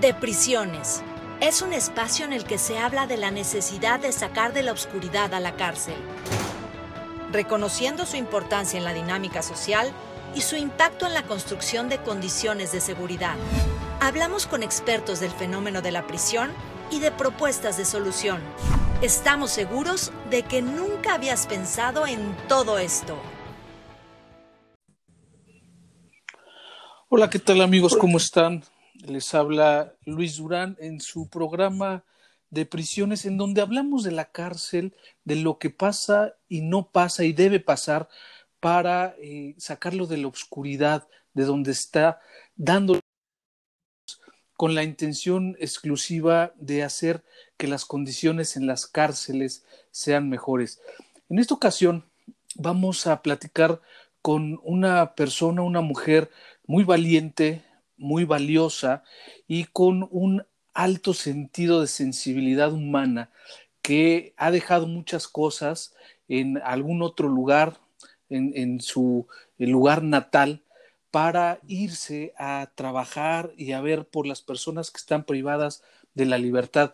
de prisiones. Es un espacio en el que se habla de la necesidad de sacar de la oscuridad a la cárcel, reconociendo su importancia en la dinámica social y su impacto en la construcción de condiciones de seguridad. Hablamos con expertos del fenómeno de la prisión y de propuestas de solución. Estamos seguros de que nunca habías pensado en todo esto. Hola, ¿qué tal amigos? ¿Cómo están? Les habla Luis Durán en su programa de prisiones en donde hablamos de la cárcel, de lo que pasa y no pasa y debe pasar para eh, sacarlo de la oscuridad, de donde está dando con la intención exclusiva de hacer que las condiciones en las cárceles sean mejores. En esta ocasión vamos a platicar con una persona, una mujer muy valiente, muy valiosa y con un alto sentido de sensibilidad humana que ha dejado muchas cosas en algún otro lugar, en, en su lugar natal, para irse a trabajar y a ver por las personas que están privadas de la libertad.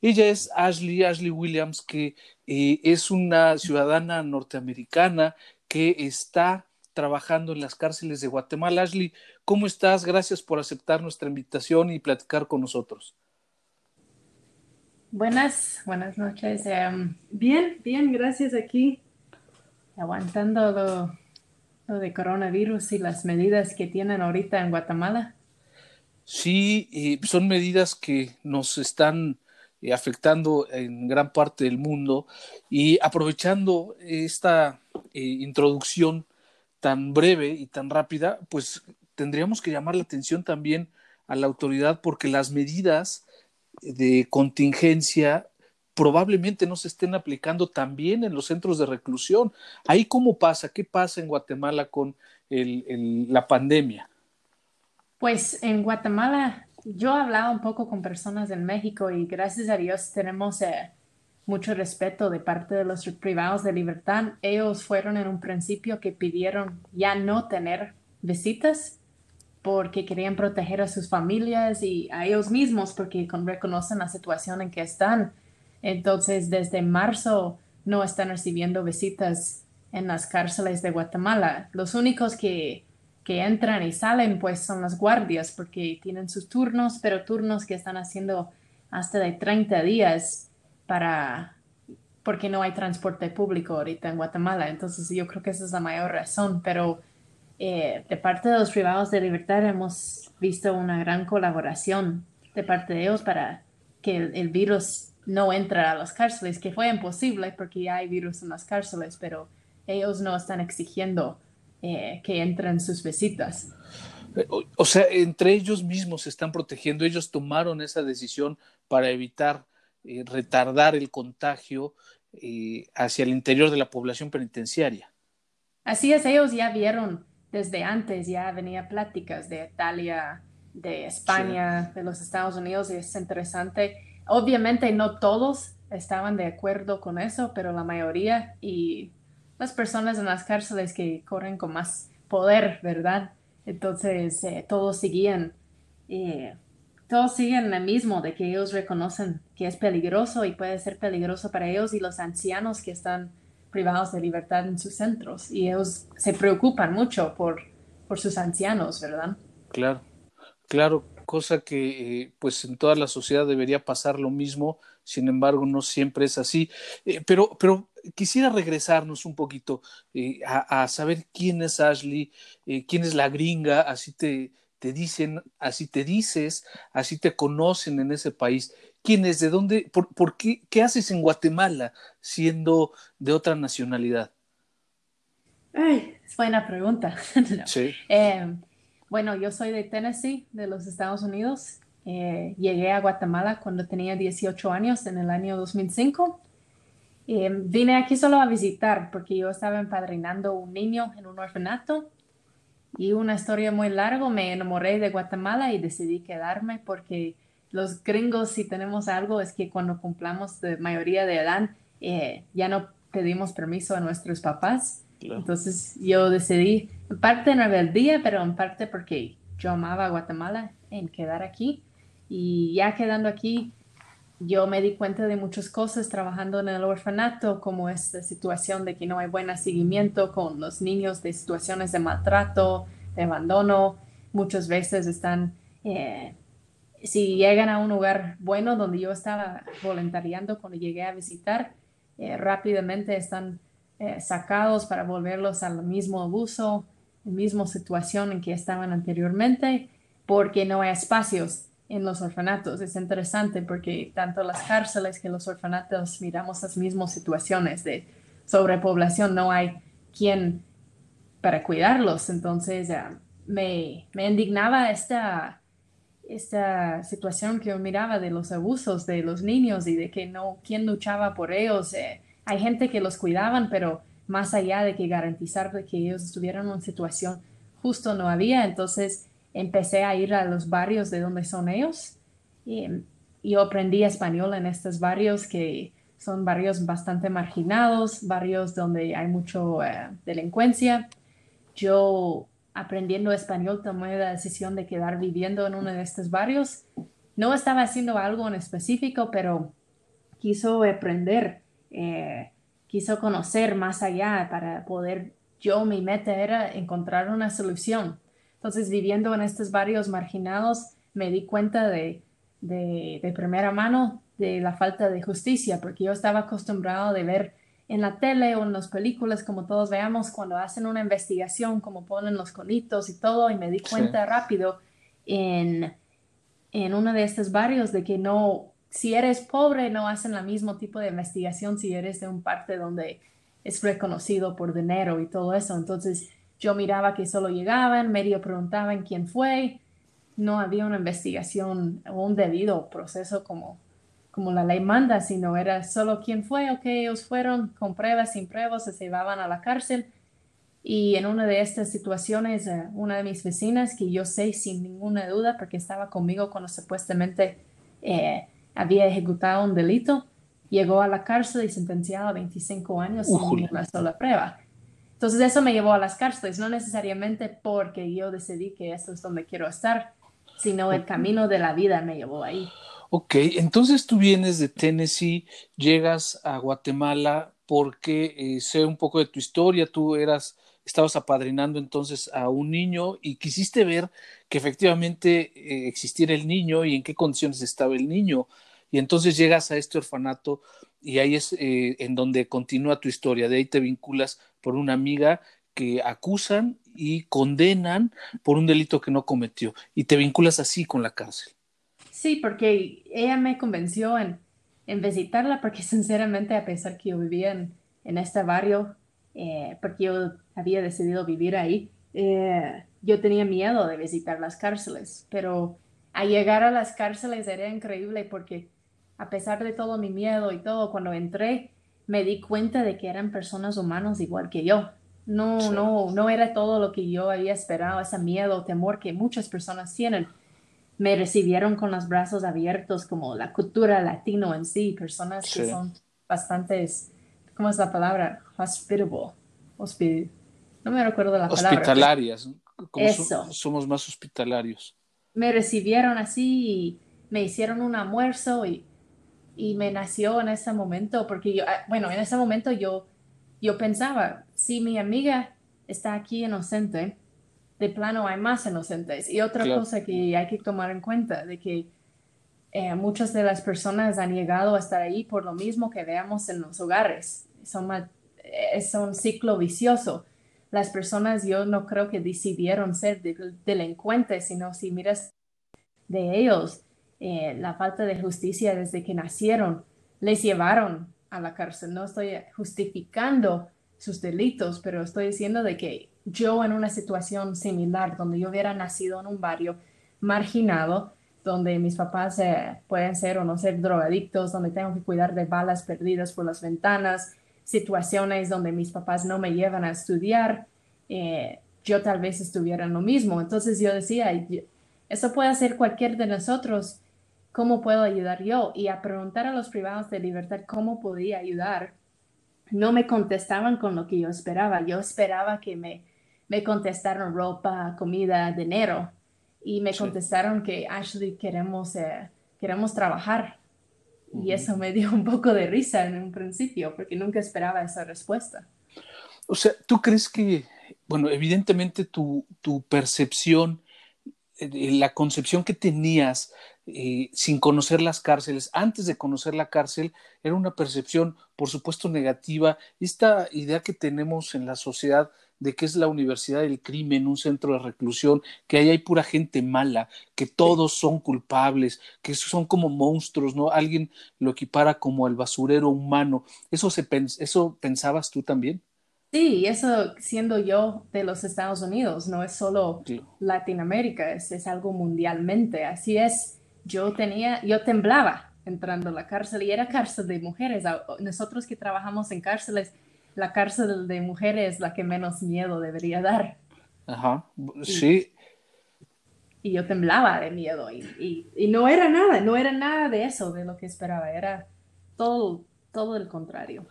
Ella es Ashley, Ashley Williams, que eh, es una ciudadana norteamericana que está trabajando en las cárceles de Guatemala. Ashley, ¿cómo estás? Gracias por aceptar nuestra invitación y platicar con nosotros. Buenas, buenas noches. Em, bien, bien, gracias aquí, aguantando lo, de coronavirus y las medidas que tienen ahorita en Guatemala. Sí, son medidas que nos están eh, afectando en gran parte del mundo y aprovechando esta eh, introducción tan breve y tan rápida, pues tendríamos que llamar la atención también a la autoridad porque las medidas de contingencia probablemente no se estén aplicando también en los centros de reclusión. Ahí cómo pasa, qué pasa en Guatemala con la pandemia. Pues en Guatemala yo he hablado un poco con personas en México y gracias a Dios tenemos eh, mucho respeto de parte de los privados de libertad. Ellos fueron en un principio que pidieron ya no tener visitas porque querían proteger a sus familias y a ellos mismos porque reconocen la situación en que están. Entonces, desde marzo no están recibiendo visitas en las cárceles de Guatemala. Los únicos que, que entran y salen, pues, son las guardias, porque tienen sus turnos, pero turnos que están haciendo hasta de 30 días para porque no hay transporte público ahorita en Guatemala. Entonces, yo creo que esa es la mayor razón, pero eh, de parte de los privados de libertad hemos visto una gran colaboración de parte de ellos para que el virus no entra a las cárceles, que fue imposible porque ya hay virus en las cárceles, pero ellos no están exigiendo eh, que entren sus visitas. Eh, o, sea, entre ellos mismos se están protegiendo, ellos tomaron esa decisión para evitar eh, retardar el contagio hacia el interior de la población penitenciaria. Así es, ellos ya vieron desde antes, ya venía pláticas de Italia, de España, de los Estados Unidos, y es interesante Obviamente no todos estaban de acuerdo con eso, pero la mayoría y las personas en las cárceles que corren con más poder, ¿verdad? Entonces eh, todos seguían, eh, todos siguen el mismo de que ellos reconocen que es peligroso y puede ser peligroso para ellos y los ancianos que están privados de libertad en sus centros y ellos se preocupan mucho por, por sus ancianos, ¿verdad? Claro, claro, cosa que eh, pues en toda la sociedad debería pasar lo mismo, sin embargo no siempre es así. Eh, pero, pero quisiera regresarnos un poquito eh, a, saber quién es Ashley, quién es la gringa, así te, te dicen, así te dices, así te conocen en ese país. ¿Quién es? ¿De dónde? ¿Por, qué, qué haces en Guatemala siendo de otra nacionalidad? Ay, es buena pregunta. Sí. Bueno, yo soy de Tennessee, de los Estados Unidos. Eh, llegué a Guatemala cuando tenía 18 años, en el año 2005. Eh, vine aquí solo a visitar porque yo estaba empadrinando un niño en un orfanato y una historia muy larga, me enamoré de Guatemala y decidí quedarme porque los gringos si tenemos algo es que cuando cumplamos de mayoría de edad eh, ya no pedimos permiso a nuestros papás. Entonces yo decidí parte en rebeldía, pero en parte porque yo amaba a Guatemala en quedar aquí. Y ya quedando aquí, yo me di cuenta de muchas cosas trabajando en el orfanato, como esta situación de que no hay buen seguimiento con los niños de situaciones de maltrato, de abandono. Muchas veces están, eh, si llegan a un lugar bueno donde yo estaba voluntariando cuando llegué a visitar, eh, rápidamente están eh, sacados para volverlos al mismo abuso, la misma situación en que estaban anteriormente, porque no hay espacios en los orfanatos. Es interesante porque tanto las cárceles que los orfanatos miramos las mismas situaciones de sobrepoblación, no hay quien para cuidarlos. Entonces me, me, indignaba esta, esta situación que yo miraba de los abusos de los niños y de que no, quién luchaba por ellos. Eh, hay gente que los cuidaban, pero más allá de que garantizar que ellos estuvieran en situación justo no había. Entonces, empecé a ir a los barrios de donde son ellos y yo aprendí español en estos barrios que son barrios bastante marginados, barrios donde hay mucho eh, delincuencia. Yo aprendiendo español tomé la decisión de quedar viviendo en uno de estos barrios. No estaba haciendo algo en específico, pero quiso aprender, eh, quiso conocer más allá para poder, yo mi meta era encontrar una solución entonces, viviendo en estos barrios marginados, me di cuenta de, de, primera mano de la falta de justicia, porque yo estaba acostumbrado de ver en la tele o en las películas, como todos veamos, cuando hacen una investigación, como ponen los conitos y todo, y me di cuenta rápido en, en uno de estos barrios de que no, si eres pobre, no hacen el mismo tipo de investigación si eres de un parte donde es reconocido por dinero y todo eso. Entonces, yo miraba que solo llegaban, medio preguntaban quién fue, no había una investigación o un debido proceso como, como la ley manda, sino era solo quién fue, o que ellos fueron con pruebas, sin pruebas, se llevaban a la cárcel. Y en una de estas situaciones, eh, una de mis vecinas, que yo sé sin ninguna duda, porque estaba conmigo cuando supuestamente eh, había ejecutado un delito, llegó a la cárcel y sentenciado a 25 años sin ninguna sola prueba. Entonces eso me llevó a las cárceles, no necesariamente porque yo decidí que eso es donde quiero estar, sino el camino de la vida me llevó ahí. Ok, entonces tú vienes de Tennessee, llegas a Guatemala porque eh, sé un poco de tu historia, tú eras, estabas apadrinando entonces a un niño y quisiste ver que efectivamente eh, existiera el niño y en qué condiciones estaba el niño. Y entonces llegas a este orfanato y ahí es eh, en donde continúa tu historia, de ahí te vinculas por una amiga que acusan y condenan por un delito que no cometió y te vinculas así con la cárcel. Sí, porque ella me convenció en, visitarla porque sinceramente a pesar que yo vivía en, este barrio, eh, porque yo había decidido vivir ahí, eh, yo tenía miedo de visitar las cárceles, pero a llegar a las cárceles era increíble porque a pesar de todo mi miedo y todo, cuando entré, me di cuenta de que eran personas humanas igual que yo. No, no, no era todo lo que yo había esperado, ese miedo, temor que muchas personas tienen. Me recibieron con los brazos abiertos, como la cultura latino en sí, personas que son bastantes, ¿cómo es la palabra? Hospitable. no me recuerdo la palabra. Hospitalarias. Eso. somos más hospitalarios. Me recibieron así y me hicieron un almuerzo y y me nació en ese momento, porque yo, ah, bueno, en ese momento yo, yo pensaba, si mi amiga está aquí inocente, de plano hay más inocentes. Y otra cosa que hay que tomar en cuenta, de que eh, muchas de las personas han llegado a estar ahí por lo mismo que veamos en los hogares. Son es un ciclo vicioso. Las personas yo no creo que decidieron ser delincuentes, sino si miras de ellos, eh, la falta de justicia desde que nacieron les llevaron a la cárcel. No estoy justificando sus delitos, pero estoy diciendo de que yo en una situación similar, donde yo hubiera nacido en un barrio marginado, donde mis papás eh, pueden ser o no ser drogadictos, donde tengo que cuidar de balas perdidas por las ventanas, situaciones donde mis papás no me llevan a estudiar, eh, yo tal vez estuviera en lo mismo. Entonces yo decía, eso puede hacer cualquier de nosotros ¿cómo puedo ayudar yo? Y a preguntar a los privados de libertad cómo podía ayudar, no me contestaban con lo que yo esperaba. Yo esperaba que me, me contestaran ropa, comida, dinero. y me contestaron que Ashley queremos, eh, queremos trabajar. Y eso me dio un poco de risa en un principio, porque nunca esperaba esa respuesta. O sea, ¿tú crees que, bueno, evidentemente tu, tu percepción, la concepción que tenías eh, sin conocer las cárceles, antes de conocer la cárcel, era una percepción, por supuesto, negativa. Esta idea que tenemos en la sociedad de que es la universidad del crimen, un centro de reclusión, que ahí hay pura gente mala, que todos son culpables, que son como monstruos, ¿no? Alguien lo equipara como el basurero humano. ¿Eso, se, eso pensabas tú también? Sí, eso siendo yo de los Estados Unidos, no es solo Latinoamérica, es, es algo mundialmente. Así es, yo tenía, yo temblaba entrando a la cárcel y era cárcel de mujeres. Nosotros que trabajamos en cárceles, la cárcel de mujeres es la que menos miedo debería dar. Ajá, sí. Y, yo temblaba de miedo y, y, no era nada, no era nada de eso, de lo que esperaba, era todo, todo el contrario.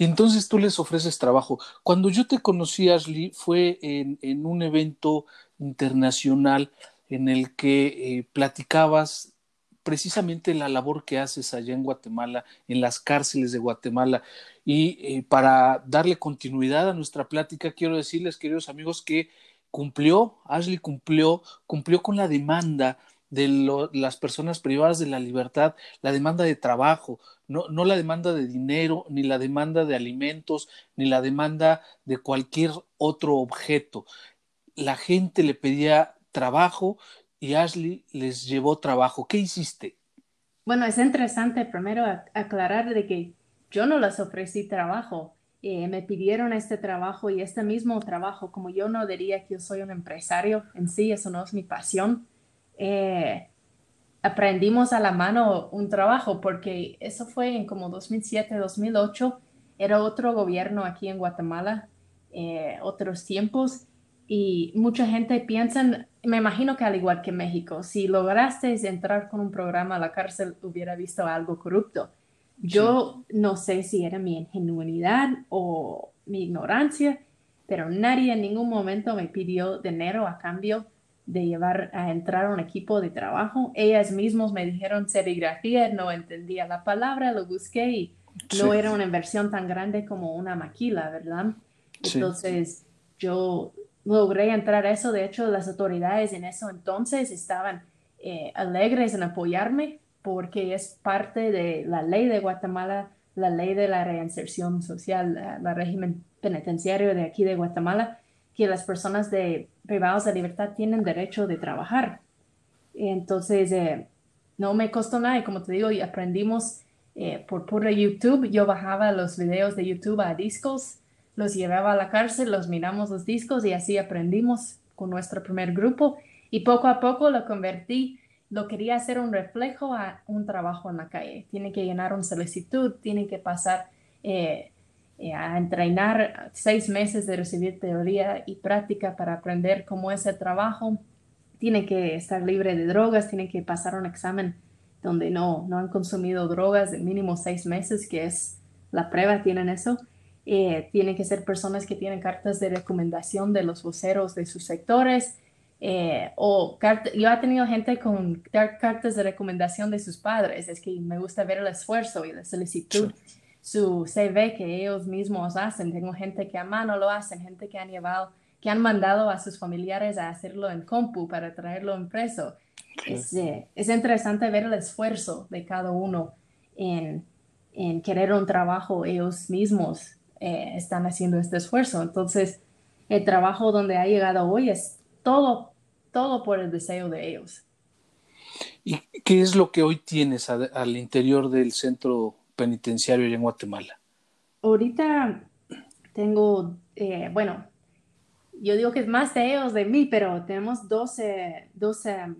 Y entonces tú les ofreces trabajo. Cuando yo te conocí, Ashley, fue en, un evento internacional en el que eh, platicabas precisamente la labor que haces allá en Guatemala, en las cárceles de Guatemala. Y eh, para darle continuidad a nuestra plática, quiero decirles, queridos amigos, que cumplió, Ashley cumplió, cumplió con la demanda de las personas privadas de la libertad, la demanda de trabajo, no, no la demanda de dinero, ni la demanda de alimentos, ni la demanda de cualquier otro objeto. La gente le pedía trabajo y Ashley les llevó trabajo. ¿Qué hiciste? Bueno, es interesante primero aclarar de que yo no les ofrecí trabajo. Eh, me pidieron este trabajo y este mismo trabajo, como yo no diría que yo soy un empresario en sí, eso no es mi pasión. Eh, aprendimos a la mano un trabajo porque eso fue en como 2007, 2008, era otro gobierno aquí en Guatemala, eh, otros tiempos y mucha gente piensa, me imagino que al igual que México, si lograste entrar con un programa a la cárcel, hubiera visto algo corrupto. Yo no sé si era mi ingenuidad o mi ignorancia, pero nadie en ningún momento me pidió dinero a cambio de llevar a entrar a un equipo de trabajo. Ellas mismas me dijeron serigrafía, no entendía la palabra, lo busqué y no era una inversión tan grande como una maquila, ¿verdad? Entonces, yo logré entrar a eso. De hecho, las autoridades en eso entonces estaban eh, alegres en apoyarme porque es parte de la ley de Guatemala, la ley de la reinserción social, el régimen penitenciario de aquí de Guatemala, que las personas de privados de libertad tienen derecho de trabajar. Entonces, eh, no me costó nada y como te digo, aprendimos eh, por puro YouTube. Yo bajaba los videos de YouTube a discos los llevaba a la cárcel, los miramos los discos y así aprendimos con nuestro primer grupo y poco a poco lo convertí, lo quería hacer un reflejo a un trabajo en la calle. Tiene que llenar una solicitud, tiene que pasar eh, a entrenar seis meses de recibir teoría y práctica para aprender cómo es el trabajo. Tiene que estar libre de drogas, tiene que pasar un examen donde no, no han consumido drogas de mínimo seis meses, que es la prueba, tienen eso. Eh, tienen que ser personas que tienen cartas de recomendación de los voceros de sus sectores. Eh, o yo he tenido gente con cartas de recomendación de sus padres. Es que me gusta ver el esfuerzo y la solicitud, su CV que ellos mismos hacen. Tengo gente que a mano lo hacen, gente que han llevado, que han mandado a sus familiares a hacerlo en compu para traerlo impreso. Es, eh, es interesante ver el esfuerzo de cada uno en, en querer un trabajo ellos mismos eh, están haciendo este esfuerzo. Entonces, el trabajo donde ha llegado hoy es todo, todo por el deseo de ellos. ¿Y qué es lo que hoy tienes al interior del centro penitenciario en Guatemala? Ahorita tengo, eh, bueno, yo digo que es más de ellos de mí, pero tenemos 12, 12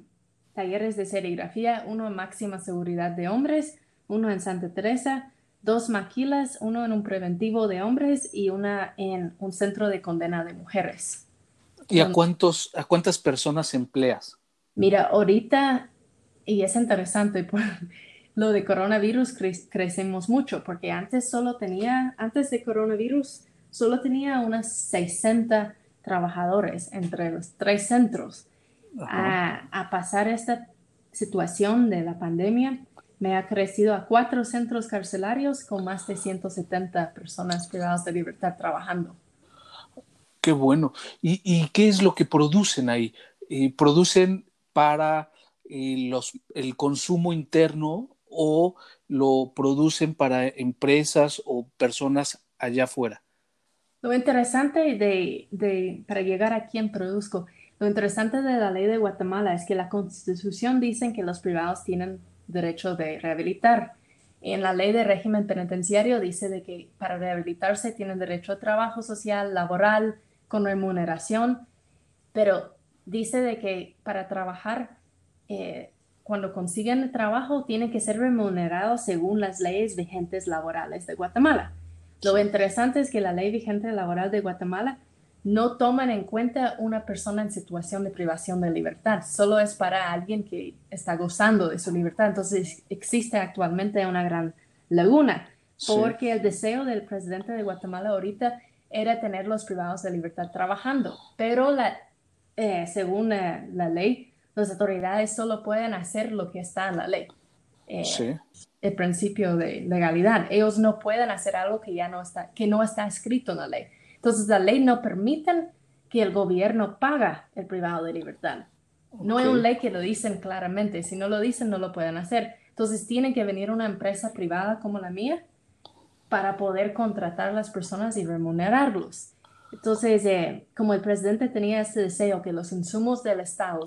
talleres de serigrafía, uno en máxima seguridad de hombres, uno en Santa Teresa, dos maquilas, uno en un preventivo de hombres y una en un centro de condena de mujeres. ¿Y a, cuántos, a cuántas personas empleas? Mira, ahorita, y es interesante, lo de coronavirus crecemos mucho, porque antes solo tenía, antes de coronavirus, solo tenía unas 60 trabajadores entre los tres centros. a, pasar esta situación de la pandemia, me ha crecido a cuatro centros carcelarios con más de 170 personas privadas de libertad trabajando. Qué bueno. ¿Y, qué es lo que producen ahí? Eh, ¿Producen para eh, los, el consumo interno o lo producen para empresas o personas allá afuera? Lo interesante de, para llegar a quién produzco, lo interesante de la ley de Guatemala es que la constitución dice que los privados tienen derecho de rehabilitar. En la ley de régimen penitenciario dice de que para rehabilitarse tienen derecho a trabajo social, laboral, con remuneración, pero dice de que para trabajar, eh, cuando consiguen trabajo, tienen que ser remunerados según las leyes vigentes laborales de Guatemala. Lo interesante es que la ley vigente laboral de Guatemala no toman en cuenta una persona en situación de privación de libertad, solo es para alguien que está gozando de su libertad. Entonces existe actualmente una gran laguna, porque el deseo del presidente de Guatemala ahorita era tener los privados de libertad trabajando, pero la, eh, según eh, la ley, las autoridades solo pueden hacer lo que está en la ley. Eh, el principio de legalidad. Ellos no pueden hacer algo que ya no está, que no está escrito en la ley. Entonces, la ley no permite que el gobierno paga el privado de libertad. No hay una ley que lo dicen claramente. Si no lo dicen, no lo pueden hacer. Entonces, tiene que venir una empresa privada como la mía para poder contratar a las personas y remunerarlos. Entonces, eh, como el presidente tenía este deseo que los insumos del Estado,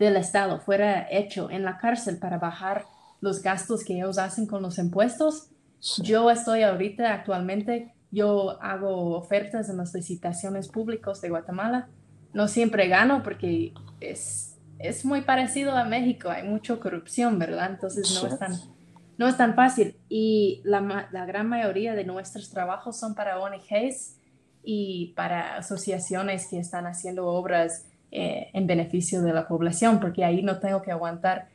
del Estado fuera hecho en la cárcel para bajar los gastos que ellos hacen con los impuestos, yo estoy ahorita actualmente yo hago ofertas en las licitaciones públicas de Guatemala. No siempre gano porque es, es muy parecido a México, hay mucha corrupción, ¿verdad? Entonces no es tan, no es tan fácil. Y la, la gran mayoría de nuestros trabajos son para ONGs y para asociaciones que están haciendo obras eh, en beneficio de la población, porque ahí no tengo que aguantar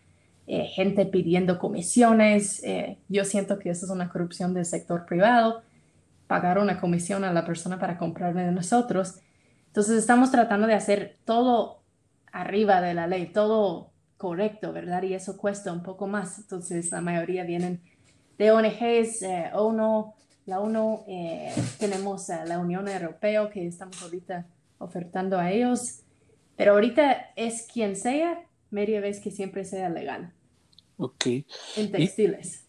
eh, gente pidiendo comisiones. Eh, yo siento que eso es una corrupción del sector privado pagar una comisión a la persona para comprarme de nosotros. Entonces estamos tratando de hacer todo arriba de la ley, todo correcto, ¿verdad? Y eso cuesta un poco más. Entonces la mayoría vienen de ONGs, eh, ONU, la ONU, eh, tenemos a la Unión Europea que estamos ahorita ofertando a ellos, pero ahorita es quien sea, media vez que siempre sea legal. Ok. En textiles.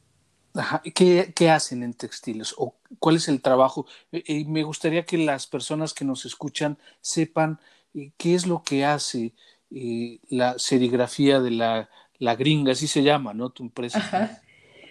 ¿Qué, hacen en textiles o cuál es el trabajo? Eh, eh, me gustaría que las personas que nos escuchan sepan eh, qué es lo que hace la serigrafía de la, la, gringa, así se llama, ¿no? Tu empresa.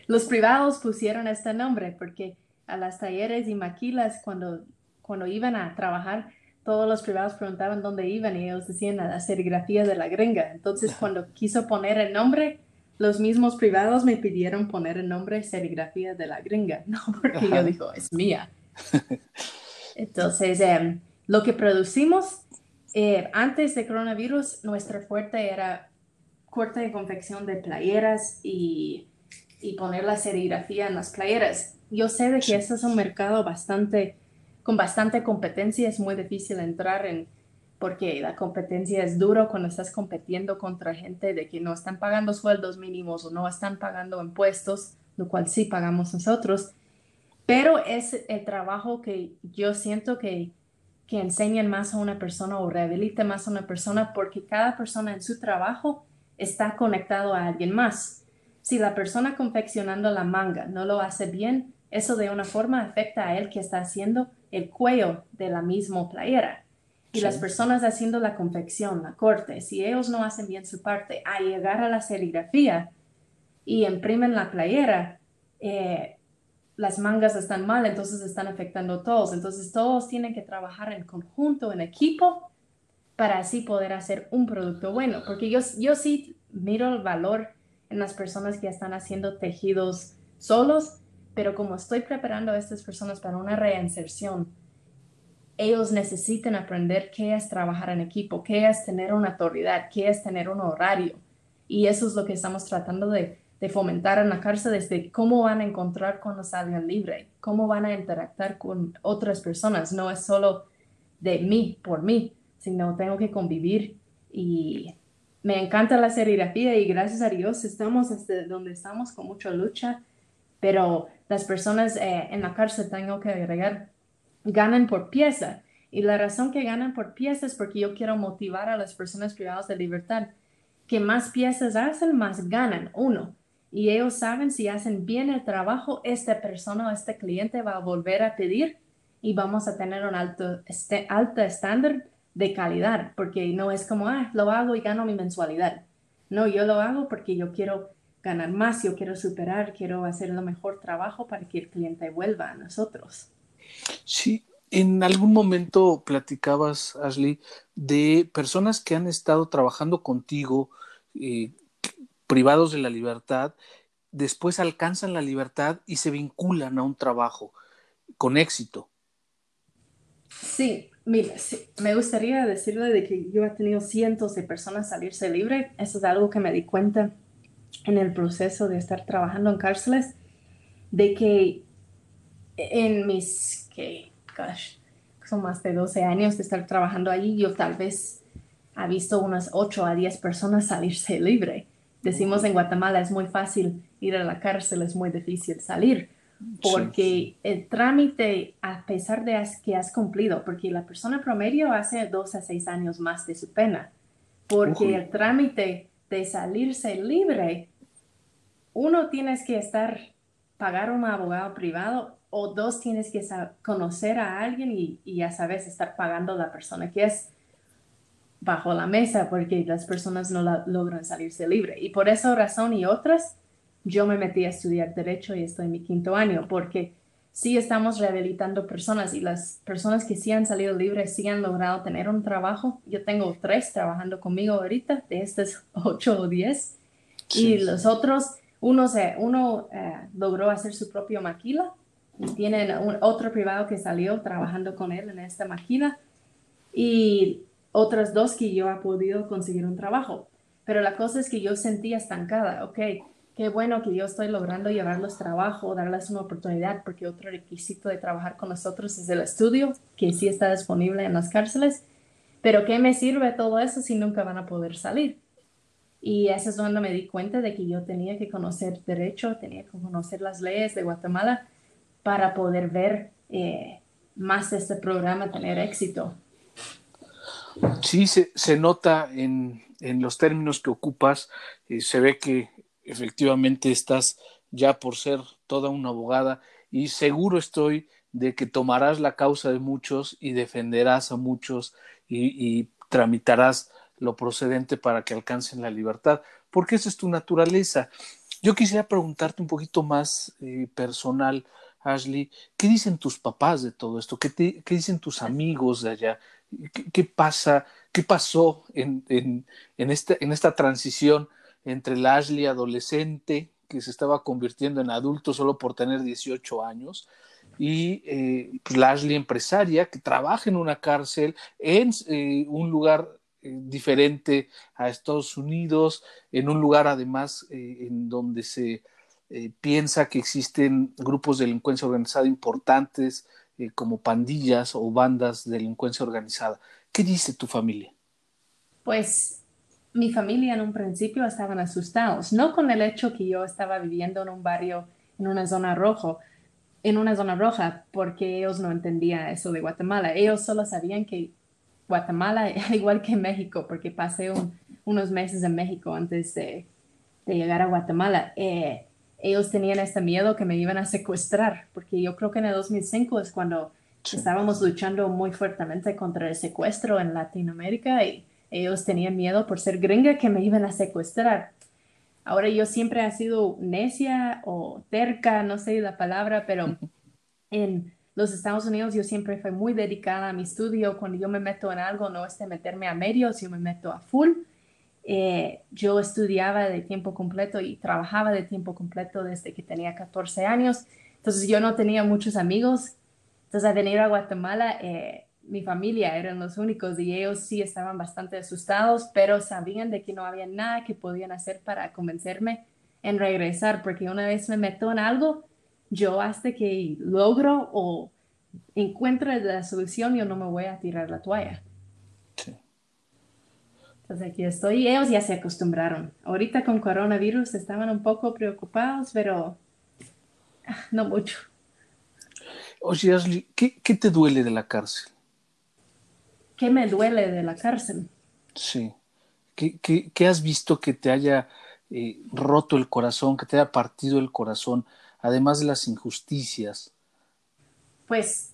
Los privados pusieron este nombre porque a las talleres y maquilas cuando, cuando iban a trabajar, todos los privados preguntaban dónde iban y ellos decían a la serigrafía de la gringa. Entonces, cuando quiso poner el nombre, los mismos privados me pidieron poner el nombre serigrafía de la gringa, no porque yo digo, es mía. Entonces, em, lo que producimos eh, antes de coronavirus, nuestra fuerte era corte de confección de playeras y, y, poner la serigrafía en las playeras. Yo sé de que este es un mercado bastante, con bastante competencia, es muy difícil entrar en, porque la competencia es duro cuando estás compitiendo contra gente de que no están pagando sueldos mínimos o no están pagando impuestos, lo cual sí pagamos nosotros, pero es el trabajo que yo siento que, que enseñan más a una persona o rehabilita más a una persona porque cada persona en su trabajo está conectado a alguien más. Si la persona confeccionando la manga no lo hace bien, eso de una forma afecta a él que está haciendo el cuello de la misma playera y las personas haciendo la confección, la corte, si ellos no hacen bien su parte, a llegar a la serigrafía y imprimen la playera, eh, las mangas están mal, entonces están afectando a todos. Entonces todos tienen que trabajar en conjunto, en equipo, para así poder hacer un producto bueno. Porque yo, yo sí miro el valor en las personas que están haciendo tejidos solos, pero como estoy preparando a estas personas para una reinserción, ellos necesitan aprender qué es trabajar en equipo, qué es tener una autoridad, qué es tener un horario. Y eso es lo que estamos tratando de, fomentar en la cárcel, desde cómo van a encontrar cuando salgan libre, cómo van a interactuar con otras personas. No es solo de mí por mí, sino tengo que convivir y, me encanta la serigrafía y gracias a Dios estamos hasta donde estamos con mucha lucha, pero las personas eh, en la cárcel, tengo que agregar, ganan por pieza. Y la razón que ganan por pieza es porque yo quiero motivar a las personas privadas de libertad que más piezas hacen, más ganan. Uno, y ellos saben si hacen bien el trabajo, esta persona o este cliente va a volver a pedir y vamos a tener un alto, este, alto estándar de calidad, porque no es como, ah, lo hago y gano mi mensualidad. No, yo lo hago porque yo quiero ganar más, yo quiero superar, quiero hacer lo mejor trabajo para que el cliente vuelva a nosotros. Sí, en algún momento platicabas, Ashley, de personas que han estado trabajando contigo, eh, privados de la libertad, después alcanzan la libertad y se vinculan a un trabajo con éxito. Sí, mira, me gustaría decirle de que yo he tenido cientos de personas salirse libre. Eso es algo que me di cuenta en el proceso de estar trabajando en cárceles, de que en mis, que, gosh, son más de 12 años de estar trabajando allí, yo tal vez he visto unas 8 a 10 personas salirse libre. Decimos en Guatemala es muy fácil ir a la cárcel, es muy difícil salir, porque el trámite, a pesar de que has cumplido, porque la persona promedio hace dos a seis años más de su pena, porque el trámite de salirse libre, uno tienes que estar, pagar un abogado privado o dos tienes que conocer a alguien y, y ya sabes estar pagando a la persona que es bajo la mesa porque las personas no logran salirse libre. Y por esa razón y otras, yo me metí a estudiar derecho y estoy en mi quinto año porque sí estamos rehabilitando personas y las personas que sí han salido libres sí han logrado tener un trabajo. Yo tengo tres trabajando conmigo ahorita, de estos ocho o diez. Y los otros, uno, se, uno eh, logró hacer su propio maquila y tienen otro privado que salió trabajando con él en esta maquila. Y otras dos que yo he podido conseguir un trabajo. Pero la cosa es que yo sentía estancada, ok, qué bueno que yo estoy logrando llevarlos trabajo, darles una oportunidad, porque otro requisito de trabajar con nosotros es el estudio, que sí está disponible en las cárceles, pero ¿qué me sirve todo eso si nunca van a poder salir? Y eso es donde me di cuenta de que yo tenía que conocer derecho, tenía que conocer las leyes de Guatemala para poder ver eh, más este programa tener éxito. Sí, se, se nota en, en, los términos que ocupas, eh, se ve que efectivamente estás ya por ser toda una abogada y seguro estoy de que tomarás la causa de muchos y defenderás a muchos y, tramitarás lo procedente para que alcancen la libertad, porque esa es tu naturaleza. Yo quisiera preguntarte un poquito más eh, personal, Ashley, ¿qué dicen tus papás de todo esto? ¿Qué, ¿Qué, dicen tus amigos de allá? ¿Qué, pasa? ¿Qué pasó en, en, en, en esta transición entre la Ashley adolescente, que se estaba convirtiendo en adulto solo por tener 18 años, y eh, pues, la Ashley empresaria, que trabaja en una cárcel, en eh, un lugar eh, diferente a Estados Unidos, en un lugar además eh, en donde se piensa que existen grupos de delincuencia organizada importantes, como pandillas o bandas de delincuencia organizada. ¿Qué dice tu familia? Pues mi familia en un principio estaban asustados, no con el hecho que yo estaba viviendo en un barrio, en una zona roja, en una zona roja, porque ellos no entendían eso de Guatemala. Ellos solo sabían que Guatemala era igual que México, porque pasé unos meses en México antes de, de llegar a Guatemala. Eh, ellos tenían este miedo que me iban a secuestrar, porque yo creo que en el 2005 es cuando estábamos luchando muy fuertemente contra el secuestro en Latinoamérica y ellos tenían miedo por ser gringa que me iban a secuestrar. Ahora yo siempre he sido necia o terca, no sé la palabra, pero en los Estados Unidos yo siempre fui muy dedicada a mi estudio. Cuando yo me meto en algo, no es de meterme a medios, yo me meto a full. Eh, yo estudiaba de tiempo completo y trabajaba de tiempo completo desde que tenía 14 años. Entonces yo no tenía muchos amigos. Entonces al venir a Guatemala, eh, mi familia eran los únicos y ellos sí estaban bastante asustados, pero sabían de que no había nada que podían hacer para convencerme en regresar, porque una vez me meto en algo, yo hasta que logro o encuentro la solución, yo no me voy a tirar la toalla. Entonces aquí estoy y ellos ya se acostumbraron. Ahorita con coronavirus estaban un poco preocupados, pero ah, no mucho. Oye, Ashley, ¿qué, ¿qué, te duele de la cárcel? ¿Qué me duele de la cárcel? Sí. ¿Qué, qué, qué has visto que te haya eh, roto el corazón, que te haya partido el corazón, además de las injusticias? Pues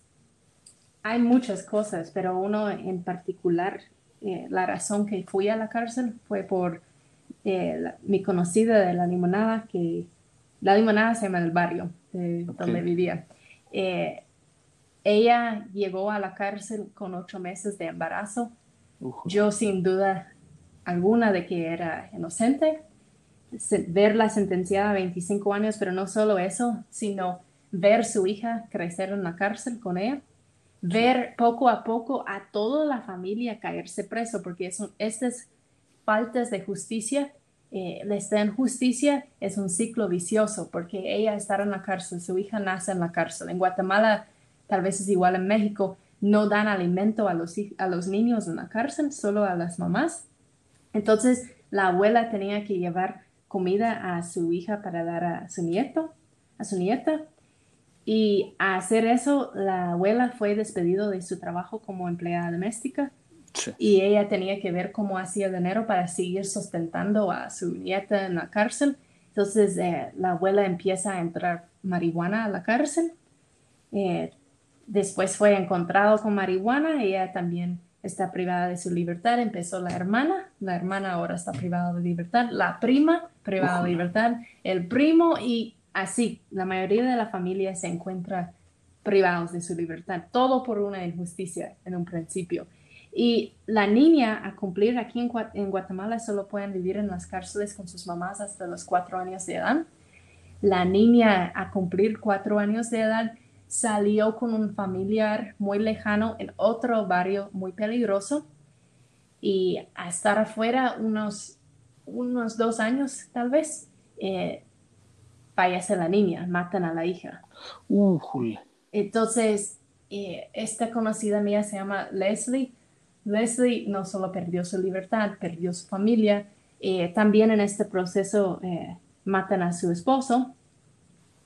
hay muchas cosas, pero uno en particular, eh, la razón que fui a la cárcel fue por eh, la, mi conocida de la limonada, que la limonada se llama el barrio de okay. donde vivía. Eh, ella llegó a la cárcel con ocho meses de embarazo. Yo sin duda alguna de que era inocente, verla sentenciada a 25 años, pero no solo eso, sino ver su hija crecer en la cárcel con ella, ver poco a poco a toda la familia caerse preso, porque eso, estas faltas de justicia, eh, esta injusticia es un ciclo vicioso, porque ella está en la cárcel, su hija nace en la cárcel. En Guatemala, tal vez es igual en México, no dan alimento a los, a los niños en la cárcel, solo a las mamás. Entonces, la abuela tenía que llevar comida a su hija para dar a su nieto, a su nieta. Y a hacer eso, la abuela fue despedido de su trabajo como empleada doméstica sí. y ella tenía que ver cómo hacía dinero para seguir sustentando a su nieta en la cárcel. Entonces, eh, la abuela empieza a entrar marihuana a la cárcel. Eh, después fue encontrado con marihuana. Ella también está privada de su libertad. Empezó la hermana. La hermana ahora está privada de libertad. La prima privada de libertad. El primo y así, la mayoría de la familia se encuentra privados de su libertad, todo por una injusticia en un principio. Y la niña a cumplir aquí en, en, Guatemala solo pueden vivir en las cárceles con sus mamás hasta los cuatro años de edad. La niña a cumplir cuatro años de edad salió con un familiar muy lejano en otro barrio muy peligroso y a estar afuera unos, unos dos años tal vez. Eh, fallece la niña, matan a la hija. Uh, Entonces, eh, esta conocida mía se llama Leslie. Leslie no solo perdió su libertad, perdió su familia. Eh, también en este proceso eh, matan a su esposo.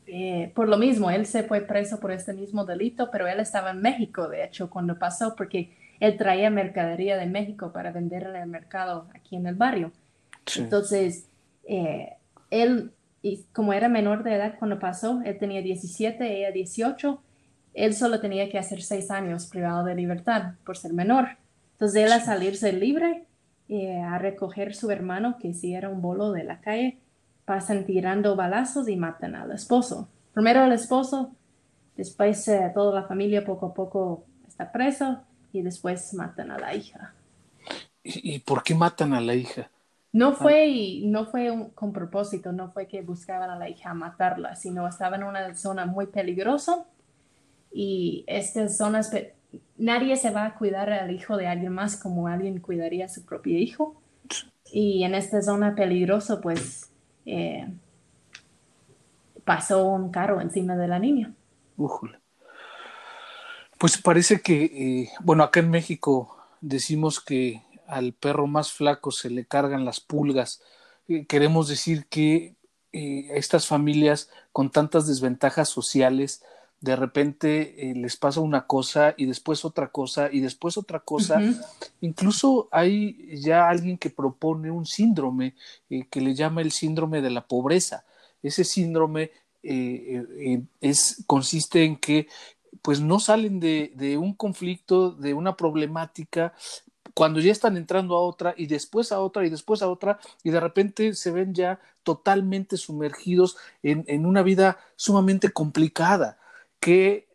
Eh, por lo mismo, él se fue preso por este mismo delito, pero él estaba en México, de hecho, cuando pasó, porque él traía mercadería de México para vender en el mercado aquí en el barrio. Sí. Entonces, él y como era menor de edad cuando pasó, él tenía 17, ella 18, él solo tenía que hacer seis años privado de libertad por ser menor. Entonces él a salirse libre, eh, a recoger su hermano, que si era un bolo de la calle, pasan tirando balazos y matan al esposo. Primero al esposo, después eh, toda la familia poco a poco está preso y después matan a la hija. ¿Y, y por qué matan a la hija? No fue, no fue un, con propósito, no fue que buscaban a la hija matarla, sino estaba en una zona muy peligrosa y estas zonas, nadie se va a cuidar al hijo de alguien más como alguien cuidaría a su propio hijo. Y en esta zona peligrosa, pues, eh, pasó un carro encima de la niña. Pues parece que, eh, bueno, acá en México decimos que al perro más flaco se le cargan las pulgas. Eh, queremos decir que estas familias con tantas desventajas sociales, de repente eh, les pasa una cosa y después otra cosa y después otra cosa. Uh -huh. Incluso hay ya alguien que propone un síndrome eh, que le llama el síndrome de la pobreza. Ese síndrome eh, es, consiste en que pues no salen de, de, un conflicto, de una problemática, cuando ya están entrando a otra y después a otra y después a otra y de repente se ven ya totalmente sumergidos en, en una vida sumamente complicada que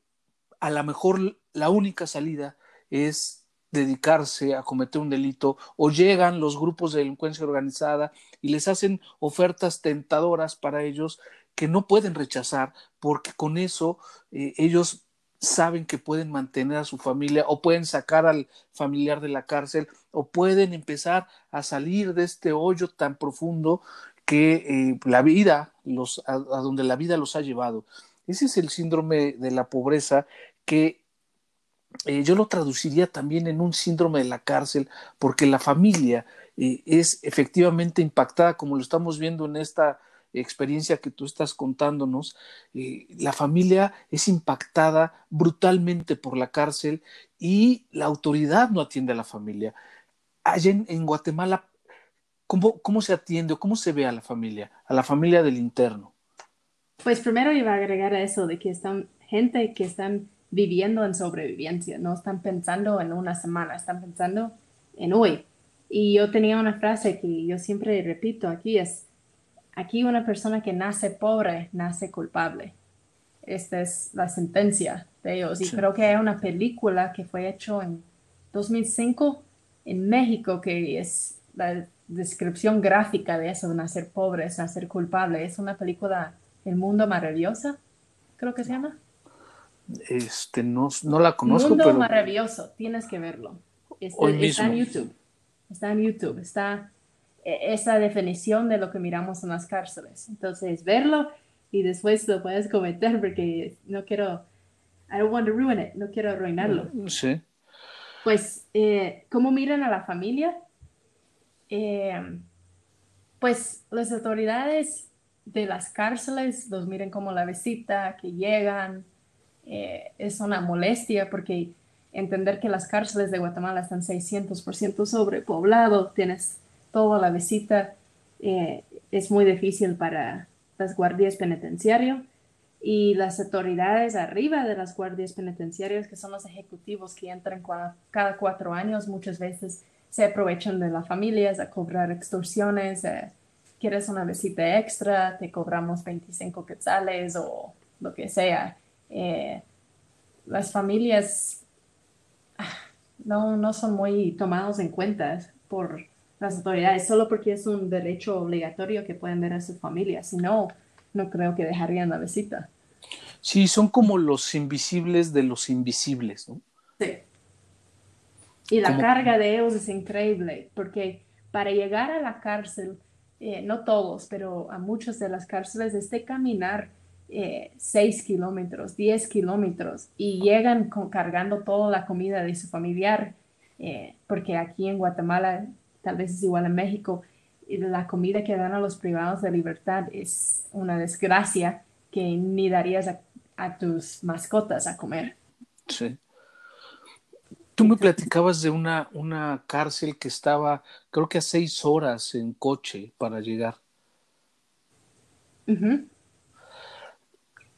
a lo mejor la única salida es dedicarse a cometer un delito o llegan los grupos de delincuencia organizada y les hacen ofertas tentadoras para ellos que no pueden rechazar porque con eso eh, ellos saben que pueden mantener a su familia o pueden sacar al familiar de la cárcel o pueden empezar a salir de este hoyo tan profundo que eh, la vida los a, a, donde la vida los ha llevado. Ese es el síndrome de la pobreza que eh, yo lo traduciría también en un síndrome de la cárcel porque la familia eh, es efectivamente impactada, como lo estamos viendo en esta experiencia que tú estás contándonos, eh, la familia es impactada brutalmente por la cárcel y la autoridad no atiende a la familia. Allá en, Guatemala, ¿cómo, ¿cómo se atiende o cómo se ve a la familia, a la familia del interno? Pues primero iba a agregar a eso de que están gente que están viviendo en sobrevivencia, no están pensando en una semana, están pensando en hoy. Y yo tenía una frase que yo siempre repito aquí, es, aquí una persona que nace pobre, nace culpable. Esta es la sentencia de ellos. Y creo que hay una película que fue hecho en 2005 en México que es la descripción gráfica de eso, nacer pobre, es nacer culpable. Es una película, El Mundo Maravilloso, creo que se llama. Este, no, no la conozco. Mundo maravilloso, tienes que verlo. Este, está en YouTube. Está en YouTube. Está e, esa definición de lo que miramos en las cárceles. Entonces, verlo y después lo puedes comentar porque no quiero, I don't want to ruin it, no quiero arruinarlo. Mm, sí. Pues, eh, ¿cómo miran a la familia? Eh, pues las autoridades de las cárceles los miran como la visita, que llegan, eh, es una molestia porque entender que las cárceles de Guatemala están 600% sobrepoblado, tienes toda la visita, eh, es muy difícil para las guardias penitenciarias y las autoridades arriba de las guardias penitenciarias, que son los ejecutivos que entran cada cuatro años, muchas veces se aprovechan de las familias a cobrar extorsiones. Quieres una visita extra, te cobramos 25 quetzales o lo que sea. Eh, las familias ah, no, no son muy tomados en cuenta por las autoridades, solo porque es un derecho obligatorio que pueden ver a su familia. Si no, no creo que dejarían la visita. Sí, son como los invisibles de los invisibles, ¿no? Sí. Y la carga de ellos es increíble, porque para llegar a la cárcel, eh, no todos, pero a muchas de las cárceles, es de caminar 6 eh, kilómetros, 10 kilómetros y llegan cargando toda la comida de su familiar, eh, porque aquí en Guatemala, tal vez es igual en México, la comida que dan a los privados de libertad es una desgracia que ni darías a, a tus mascotas a comer. Sí. Tú me platicabas de una, una cárcel que estaba, creo que a seis horas en coche para llegar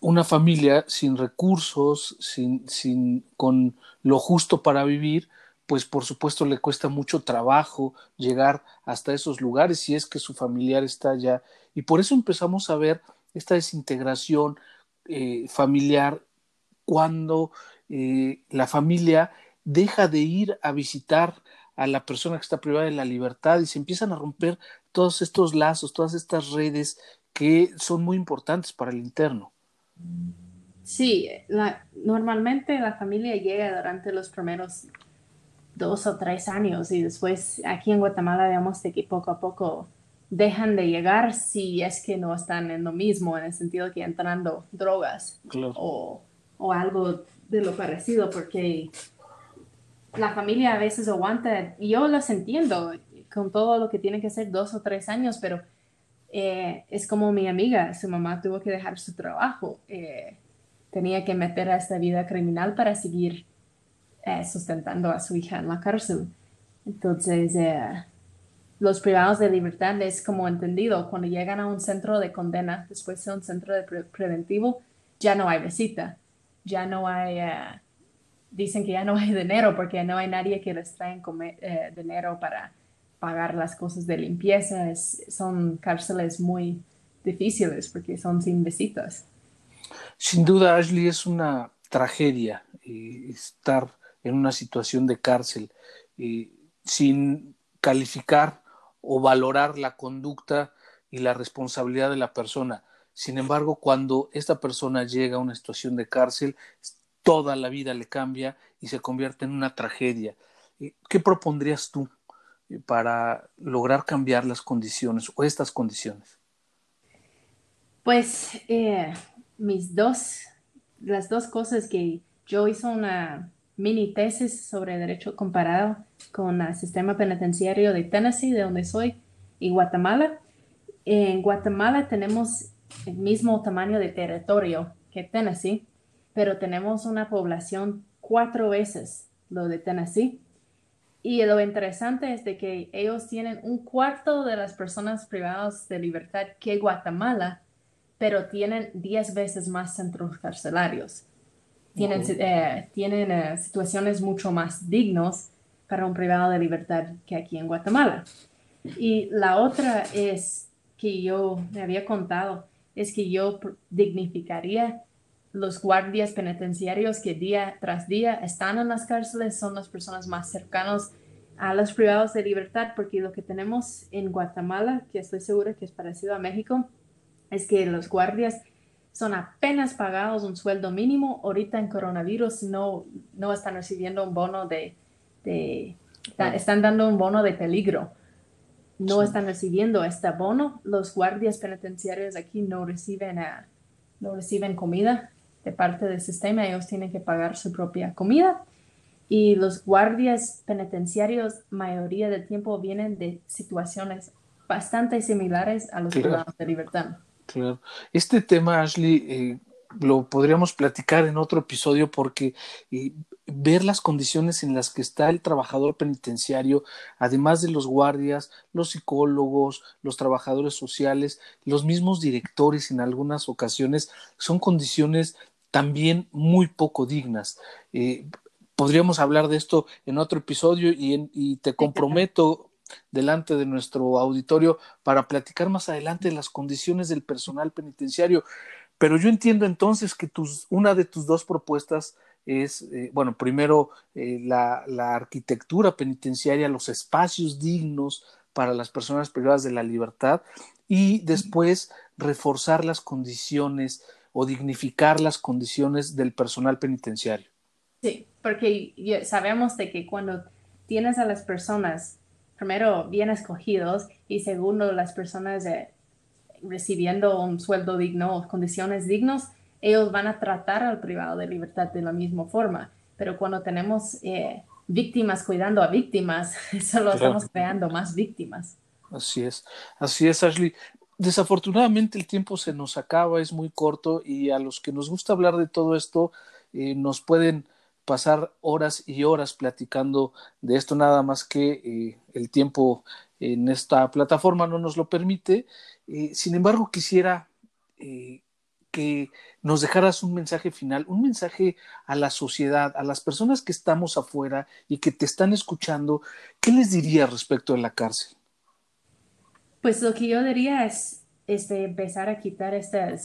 una familia sin recursos, sin, sin, con lo justo para vivir, pues por supuesto le cuesta mucho trabajo llegar hasta esos lugares si es que su familiar está allá. Y por eso empezamos a ver esta desintegración eh, familiar cuando eh, la familia deja de ir a visitar a la persona que está privada de la libertad y se empiezan a romper todos estos lazos, todas estas redes que son muy importantes para el interno. Sí, normalmente la familia llega durante los primeros dos o tres años y después aquí en Guatemala vemos de que poco a poco dejan de llegar si es que no están en lo mismo, en el sentido que entrando drogas o, o, algo de lo parecido, porque la familia a veces aguanta, y yo los entiendo con todo lo que tiene que ser dos o tres años, pero eh, es como mi amiga, su mamá tuvo que dejar su trabajo, eh, tenía que meter a esta vida criminal para seguir eh, sustentando a su hija en la cárcel. Entonces, los privados de libertad es como entendido, cuando llegan a un centro de condena, después de un centro de preventivo, ya no hay visita, ya no hay, dicen que ya no hay dinero porque no hay nadie que les trae dinero para pagar las cosas de limpieza. son cárceles muy difíciles porque son sin visitas. Sin duda, Ashley, es una tragedia eh, estar en una situación de cárcel eh, sin calificar o valorar la conducta y la responsabilidad de la persona. Sin embargo, cuando esta persona llega a una situación de cárcel, toda la vida le cambia y se convierte en una tragedia. Eh, ¿Qué propondrías tú para lograr cambiar las condiciones o estas condiciones? Pues eh, mis dos, las dos cosas que yo hice una mini tesis sobre derecho comparado con el sistema penitenciario de Tennessee, de donde soy, y Guatemala. En Guatemala tenemos el mismo tamaño de territorio que Tennessee, pero tenemos una población cuatro veces lo de Tennessee. Y lo interesante es de que ellos tienen un cuarto de las personas privadas de libertad que Guatemala, pero tienen diez veces más centros carcelarios. Tienen, eh, tienen eh, situaciones mucho más dignos para un privado de libertad que aquí en Guatemala. Y la otra es que yo me había contado, es que yo dignificaría los guardias penitenciarios que día tras día están en las cárceles son las personas más cercanas a los privados de libertad, porque lo que tenemos en Guatemala, que estoy segura que es parecido a México, es que los guardias son apenas pagados un sueldo mínimo. Ahorita en coronavirus no, no están recibiendo un bono de, están dando un bono de peligro. No están recibiendo este bono. Los guardias penitenciarios aquí no reciben, uh, no reciben comida de parte del sistema. Ellos tienen que pagar su propia comida. Y los guardias penitenciarios, mayoría del tiempo, vienen de situaciones bastante similares a los privados de libertad. Claro. Este tema, Ashley, eh, lo podríamos platicar en otro episodio porque eh, ver las condiciones en las que está el trabajador penitenciario, además de los guardias, los psicólogos, los trabajadores sociales, los mismos directores en algunas ocasiones, son condiciones también muy poco dignas. Eh, podríamos hablar de esto en otro episodio y, y te comprometo delante de nuestro auditorio para platicar más adelante de las condiciones del personal penitenciario. Pero yo entiendo entonces que tus, una de tus dos propuestas es, eh, bueno, primero eh, la, la, arquitectura penitenciaria, los espacios dignos para las personas privadas de la libertad y después reforzar las condiciones o dignificar las condiciones del personal penitenciario. Sí, porque sabemos de que cuando tienes a las personas primero bien escogidos y segundo las personas eh, recibiendo un sueldo digno o condiciones dignas, ellos van a tratar al privado de libertad de la misma forma. Pero cuando tenemos eh, víctimas cuidando a víctimas, solo estamos creando más víctimas. Así es, así es, Ashley. Desafortunadamente el tiempo se nos acaba, es muy corto y a los que nos gusta hablar de todo esto eh, nos pueden pasar horas y horas platicando de esto, nada más que eh, el tiempo en esta plataforma no nos lo permite. Eh, sin embargo, quisiera que nos dejaras un mensaje final, un mensaje a la sociedad, a las personas que estamos afuera y que te están escuchando. ¿Qué les dirías respecto de la cárcel? Pues lo que yo diría es, este, empezar a quitar este,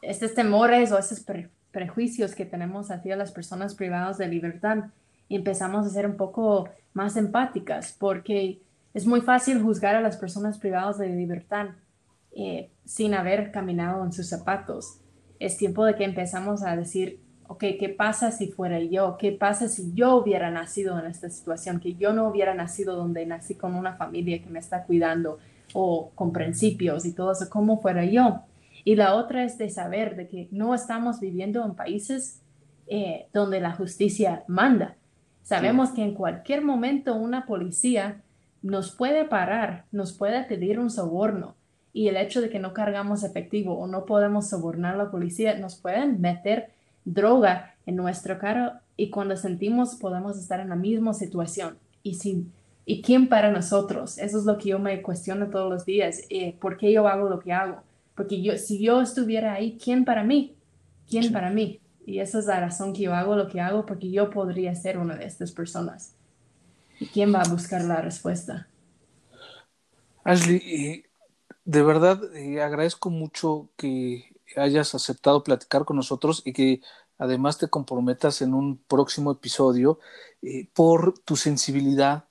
estos temores o esas prejuicios que tenemos hacia las personas privadas de libertad y empezamos a ser un poco más empáticas porque es muy fácil juzgar a las personas privadas de libertad eh, sin haber caminado en sus zapatos. Es tiempo de que empezamos a decir, ok, ¿qué pasa si fuera yo? ¿Qué pasa si yo hubiera nacido en esta situación? Que yo no hubiera nacido donde nací con una familia que me está cuidando o con principios y todo eso, ¿cómo fuera yo? Y la otra es de saber de que no estamos viviendo en países eh, donde la justicia manda. Sabemos que en cualquier momento una policía nos puede parar, nos puede pedir un soborno y el hecho de que no cargamos efectivo o no podemos sobornar a la policía nos pueden meter droga en nuestro carro y cuando sentimos podemos estar en la misma situación. Y, sin, ¿y quién para nosotros? Eso es lo que yo me cuestiono todos los días. Eh, ¿Por qué yo hago lo que hago? Porque yo, si yo estuviera ahí, ¿quién para mí? ¿Quién para mí? Y esa es la razón que yo hago lo que hago, porque yo podría ser una de estas personas. ¿Y quién va a buscar la respuesta? Ashley, de verdad eh, agradezco mucho que hayas aceptado platicar con nosotros y que además te comprometas en un próximo episodio eh, por tu sensibilidad.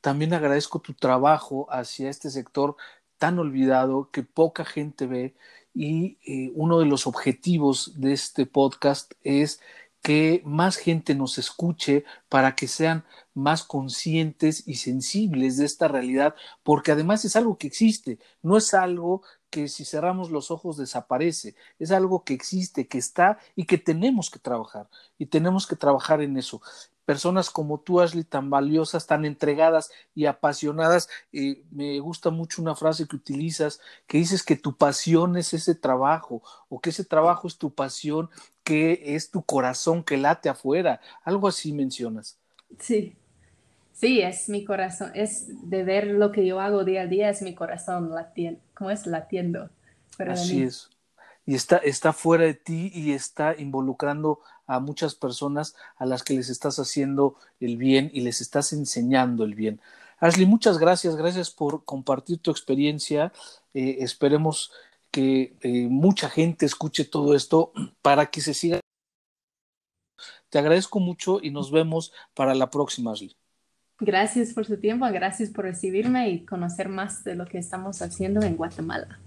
También agradezco tu trabajo hacia este sector tan olvidado que poca gente ve y eh, uno de los objetivos de este podcast es que más gente nos escuche para que sean más conscientes y sensibles de esta realidad, porque además es algo que existe, no es algo que si cerramos los ojos desaparece, es algo que existe, que está y que tenemos que trabajar y tenemos que trabajar en eso. Personas como tú, Ashley, tan valiosas, tan entregadas y apasionadas. Eh, me gusta mucho una frase que utilizas, que dices que tu pasión es ese trabajo, o que ese trabajo es tu pasión, que es tu corazón que late afuera. Algo así mencionas. Sí, Sí, es mi corazón, es de ver lo que yo hago día a día, es mi corazón latiendo, ¿cómo es? Latiendo. Así es. Y está, está fuera de ti y está involucrando a muchas personas a las que les estás haciendo el bien y les estás enseñando el bien. Ashley, muchas gracias, gracias por compartir tu experiencia. Eh, esperemos que eh, mucha gente escuche todo esto para que se siga. Te agradezco mucho y nos vemos para la próxima, Ashley. Gracias por su tiempo, gracias por recibirme y conocer más de lo que estamos haciendo en Guatemala.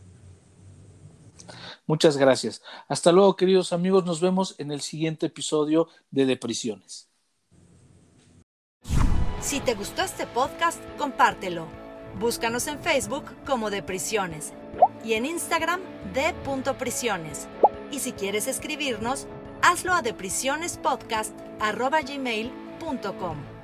Muchas gracias. Hasta luego, queridos amigos. Nos vemos en el siguiente episodio de Deprisiones. Si te gustó este podcast, compártelo. Búscanos en Facebook como Deprisiones y en Instagram de Prisiones. Y si quieres escribirnos, hazlo a deprisionespodcast.gmail.com.